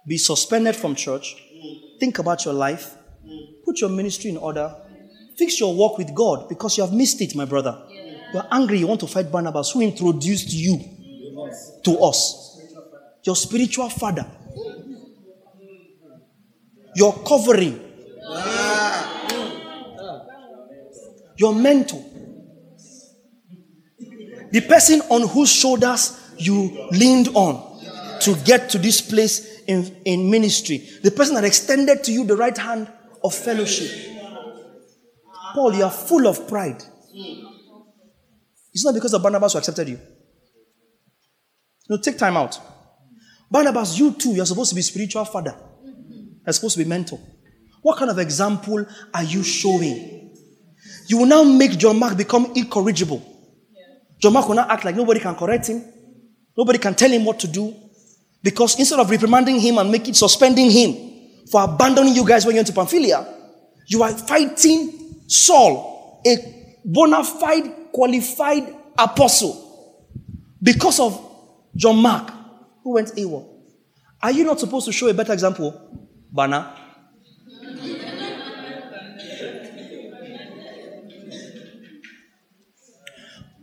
be suspended from church, think about your life, put your ministry in order, Fix your walk with God because you have missed it, my brother. You're angry, you want to fight Barnabas, who introduced you to us. Your spiritual father. Your covering. Your mentor. The person on whose shoulders you leaned on to get to this place in, in ministry. The person that extended to you the right hand of fellowship. Paul, you are full of pride. It's not because of Barnabas who accepted you. No, take time out. Barnabas, you too, you're supposed to be spiritual father. You're supposed to be mentor. What kind of example are you showing? You will now make John Mark become incorrigible. John Mark will now act like nobody can correct him. Nobody can tell him what to do. Because instead of reprimanding him and making suspending him for abandoning you guys when you went to Pamphylia, you are fighting Saul, a bona fide, qualified apostle, because of John Mark, who went AWOL. Are you not supposed to show a better example, Bana?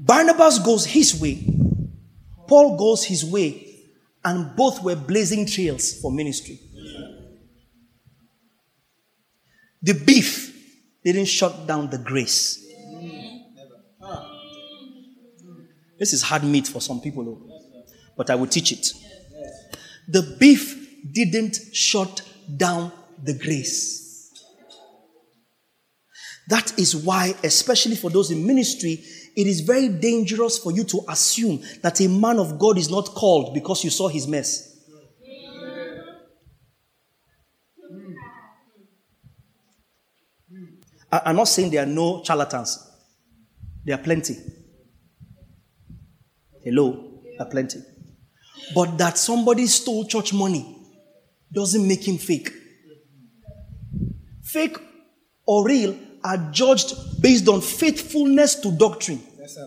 Barnabas goes his way, Paul goes his way, and both were blazing trails for ministry. The beef didn't shut down the grace. This is hard meat for some people, but I will teach it. The beef didn't shut down the grace. That is why, especially for those in ministry, it is very dangerous for you to assume that a man of God is not called because you saw his mess. I'm not saying there are no charlatans, there are plenty. Hello, there are plenty. But that somebody stole church money doesn't make him fake. Fake or real are judged based on faithfulness to doctrine. Yes,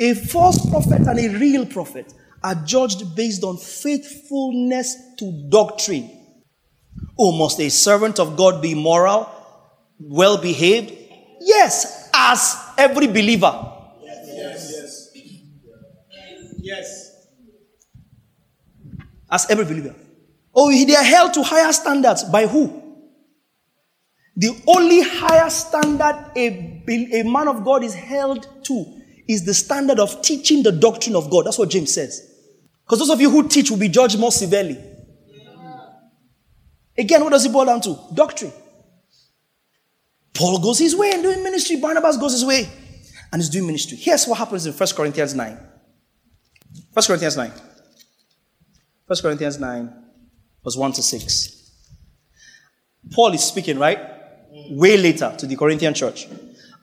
a false prophet and a real prophet are judged based on faithfulness to doctrine. Oh, must a servant of God be moral, well behaved? Yes, as every believer. Yes. Yes. yes. As every believer. Oh, they are held to higher standards. By who? The only higher standard a, a man of God is held to is the standard of teaching the doctrine of God. That's what James says. Because those of you who teach will be judged more severely. Again, what does it boil down to? Doctrine. Paul goes his way and doing ministry. Barnabas goes his way and is doing ministry. Here's what happens in 1 Corinthians 9. 1 Corinthians 9. 1 Corinthians 9 verse 1 to 6. Paul is speaking, right? Way later to the Corinthian church.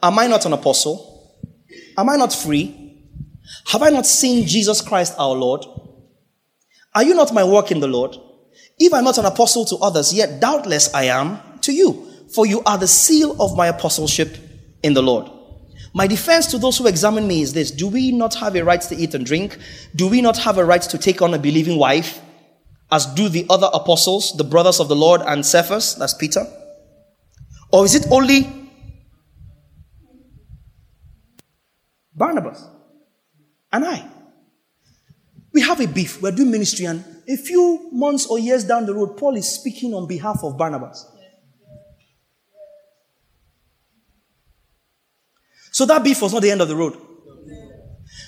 Am I not an apostle? Am I not free? Have I not seen Jesus Christ our Lord? Are you not my work in the Lord? If I'm not an apostle to others, yet doubtless I am to you, for you are the seal of my apostleship in the Lord. My defense to those who examine me is this Do we not have a right to eat and drink? Do we not have a right to take on a believing wife? As do the other apostles, the brothers of the Lord, and Cephas, that's Peter? Or is it only Barnabas and I? We have a beef. We're doing ministry, and a few months or years down the road, Paul is speaking on behalf of Barnabas. So that beef was not the end of the road.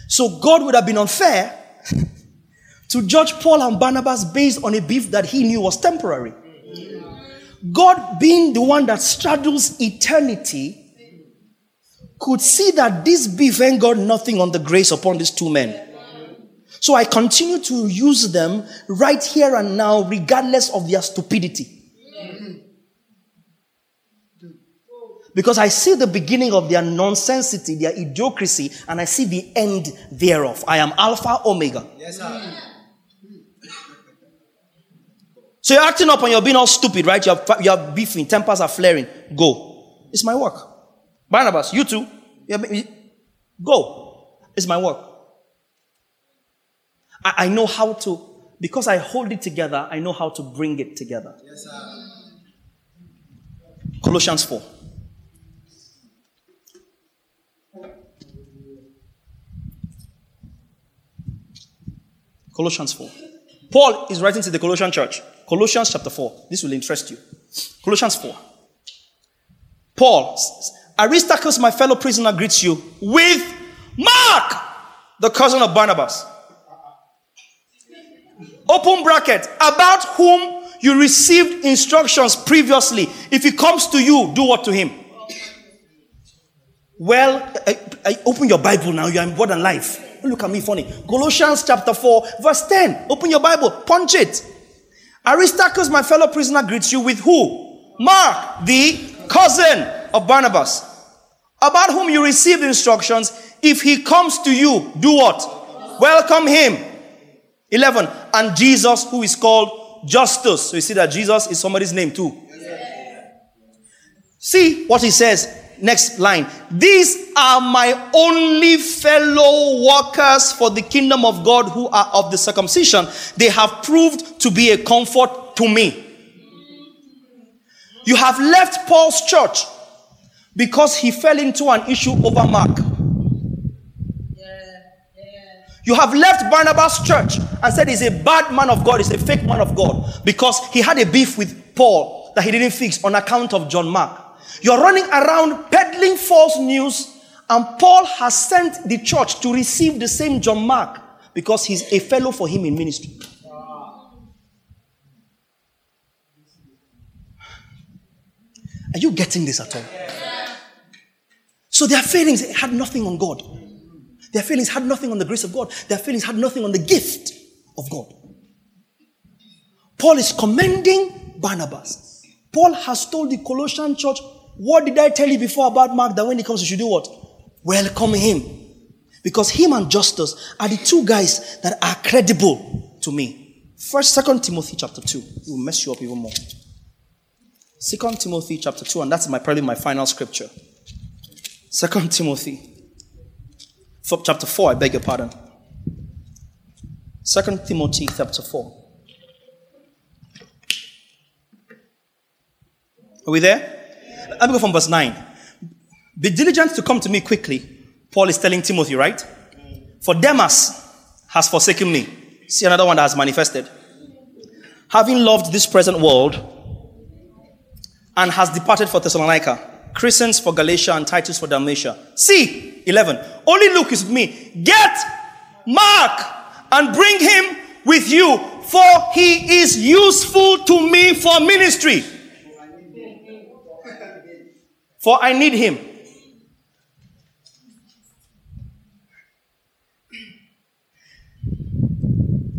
So God would have been unfair to judge Paul and Barnabas based on a beef that he knew was temporary. God, being the one that straddles eternity, could see that this beef ain't got nothing on the grace upon these two men. So I continue to use them right here and now, regardless of their stupidity. Because I see the beginning of their nonsensity, their idiocracy, and I see the end thereof. I am Alpha Omega. Yes, sir. So you're acting up and you're being all stupid, right? You're, you're beefing, tempers are flaring. Go. It's my work. Barnabas, you too. Go. It's my work. I, I know how to, because I hold it together, I know how to bring it together. Yes, sir. Colossians 4. Colossians 4. Paul is writing to the Colossian church. Colossians chapter 4. This will interest you. Colossians 4. Paul, Aristarchus, my fellow prisoner, greets you with Mark, the cousin of Barnabas. Open bracket, about whom you received instructions previously. If he comes to you, do what to him? Well, I, I open your Bible now. You are more than life. Look at me funny. Colossians chapter 4, verse 10. Open your Bible, punch it. Aristarchus, my fellow prisoner, greets you with who? Mark, the cousin of Barnabas, about whom you received instructions. If he comes to you, do what? Welcome him. 11. And Jesus, who is called Justus. So you see that Jesus is somebody's name too. See what he says. Next line. These are my only fellow workers for the kingdom of God who are of the circumcision. They have proved to be a comfort to me. You have left Paul's church because he fell into an issue over Mark. You have left Barnabas' church and said he's a bad man of God, he's a fake man of God because he had a beef with Paul that he didn't fix on account of John Mark. You're running around peddling false news, and Paul has sent the church to receive the same John Mark because he's a fellow for him in ministry. Are you getting this at all? So their feelings had nothing on God. Their feelings had nothing on the grace of God. Their feelings had nothing on the gift of God. Paul is commending Barnabas. Paul has told the Colossian church What did I tell you before about Mark that when he comes, you should do what? Welcome him. Because him and Justus are the two guys that are credible to me. First, Second Timothy chapter 2 will mess you up even more. Second Timothy chapter 2, and that's my probably my final scripture. Second Timothy chapter 4, I beg your pardon. Second Timothy chapter 4. Are we there? Let me go from verse 9. Be diligent to come to me quickly. Paul is telling Timothy, right? For Demas has forsaken me. See another one that has manifested. Having loved this present world and has departed for Thessalonica. Crescens for Galatia and Titus for Dalmatia. See, 11. Only Luke is with me. Get Mark and bring him with you, for he is useful to me for ministry. For I need him.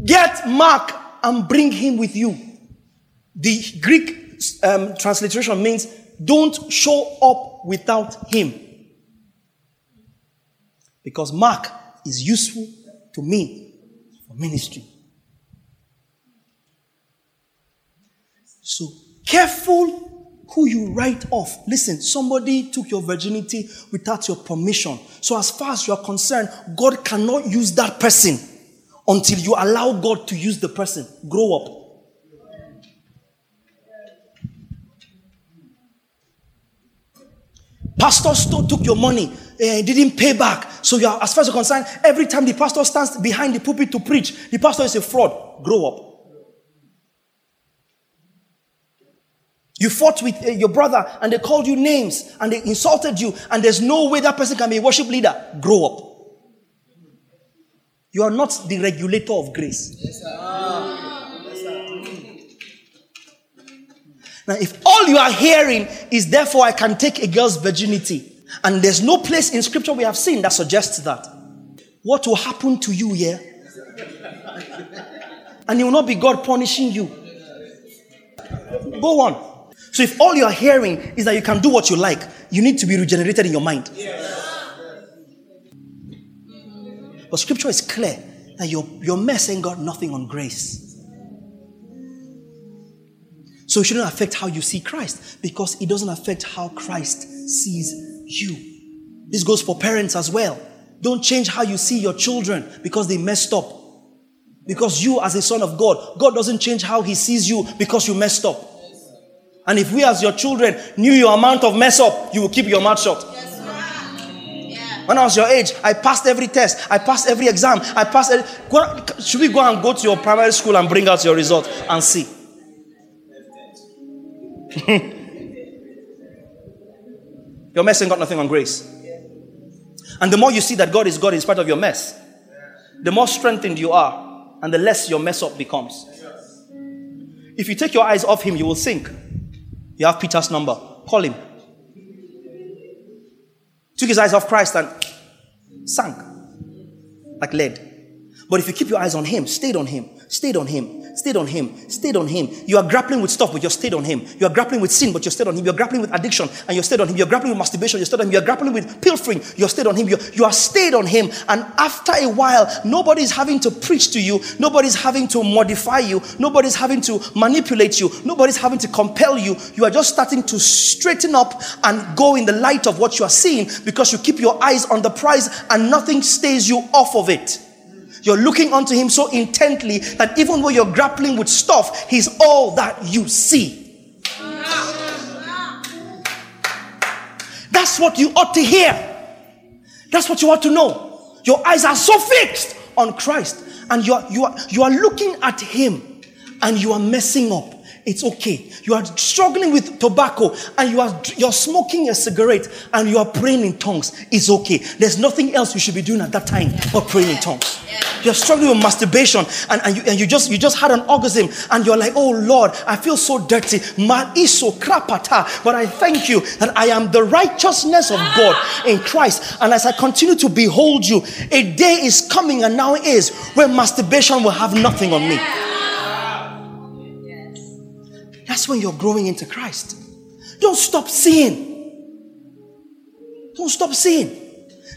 Get Mark and bring him with you. The Greek um, transliteration means don't show up without him. Because Mark is useful to me for ministry. So careful who you write off. Listen, somebody took your virginity without your permission. So, as far as you are concerned, God cannot use that person until you allow God to use the person. Grow up. Pastor still took your money, uh, didn't pay back. So, you are, as far as you're concerned, every time the pastor stands behind the pulpit to preach, the pastor is a fraud. Grow up. You fought with uh, your brother and they called you names and they insulted you, and there's no way that person can be a worship leader. Grow up. You are not the regulator of grace. Yes, now, if all you are hearing is therefore I can take a girl's virginity, and there's no place in scripture we have seen that suggests that, what will happen to you here? and it will not be God punishing you. Go on. So if all you are hearing is that you can do what you like, you need to be regenerated in your mind. But scripture is clear that your, your mess ain't got nothing on grace. So it shouldn't affect how you see Christ because it doesn't affect how Christ sees you. This goes for parents as well. Don't change how you see your children because they messed up. Because you, as a son of God, God doesn't change how He sees you because you messed up. And if we as your children knew your amount of mess up, you will keep your mouth shut. When I was your age, I passed every test. I passed every exam. I passed. Every, should we go and go to your primary school and bring out your result and see? your mess ain't got nothing on grace. And the more you see that God is God in spite of your mess, the more strengthened you are, and the less your mess up becomes. If you take your eyes off Him, you will sink. You have Peter's number. Call him. Took his eyes off Christ and sank like lead. But if you keep your eyes on him, stayed on him, stayed on him, stayed on him, stayed on him. You are grappling with stuff, but you're stayed on him. You are grappling with sin, but you're stayed on him. You're grappling with addiction, and you're stayed on him. You're grappling with masturbation, you're stayed on him. You're grappling with pilfering, you're stayed on him. You're, you are stayed on him. And after a while, nobody's having to preach to you, nobody's having to modify you, nobody's having to manipulate you, nobody's having to compel you. You are just starting to straighten up and go in the light of what you are seeing because you keep your eyes on the prize and nothing stays you off of it. You're looking unto Him so intently that even though you're grappling with stuff, He's all that you see. That's what you ought to hear. That's what you ought to know. Your eyes are so fixed on Christ, and you are, you are, you are looking at Him, and you are messing up it's okay. You are struggling with tobacco and you are you're smoking a cigarette and you are praying in tongues. It's okay. There's nothing else you should be doing at that time but praying in tongues. You're struggling with masturbation and, and, you, and you just you just had an orgasm and you're like, oh Lord, I feel so dirty. iso krapata. But I thank you that I am the righteousness of God in Christ. And as I continue to behold you, a day is coming and now is where masturbation will have nothing on me. That's when you're growing into Christ. Don't stop seeing. Don't stop seeing.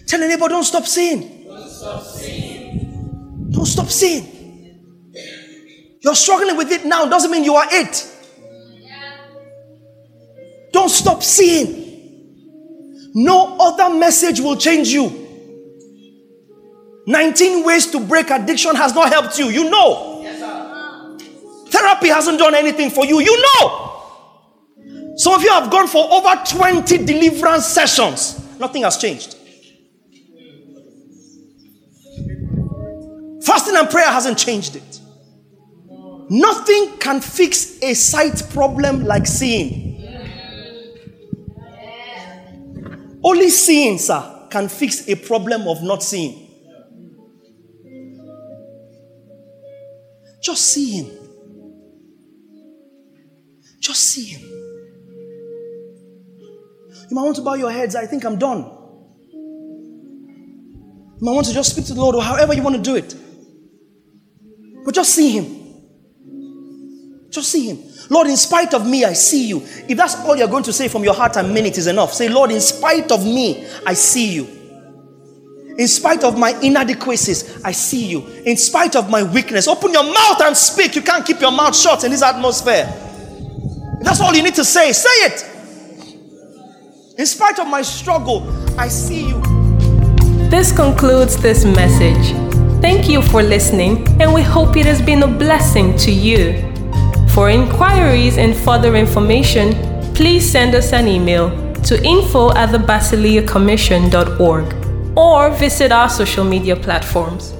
Tell your neighbor, don't stop seeing. Don't stop seeing. Don't stop seeing. You're struggling with it now, doesn't mean you are it. Don't stop seeing. No other message will change you. 19 ways to break addiction has not helped you. You know. Therapy hasn't done anything for you. You know. Some of you have gone for over 20 deliverance sessions. Nothing has changed. Fasting and prayer hasn't changed it. Nothing can fix a sight problem like seeing. Only seeing, sir, can fix a problem of not seeing. Just see him. Just see him. You might want to bow your heads. I think I'm done. You might want to just speak to the Lord or however you want to do it. But just see him. Just see him. Lord, in spite of me, I see you. If that's all you're going to say from your heart mean it is enough, say, Lord, in spite of me, I see you. In spite of my inadequacies, I see you. In spite of my weakness, open your mouth and speak. You can't keep your mouth shut in this atmosphere. That's all you need to say. Say it. In spite of my struggle, I see you. This concludes this message. Thank you for listening, and we hope it has been a blessing to you. For inquiries and further information, please send us an email to info at thebasileacommission.org or visit our social media platforms.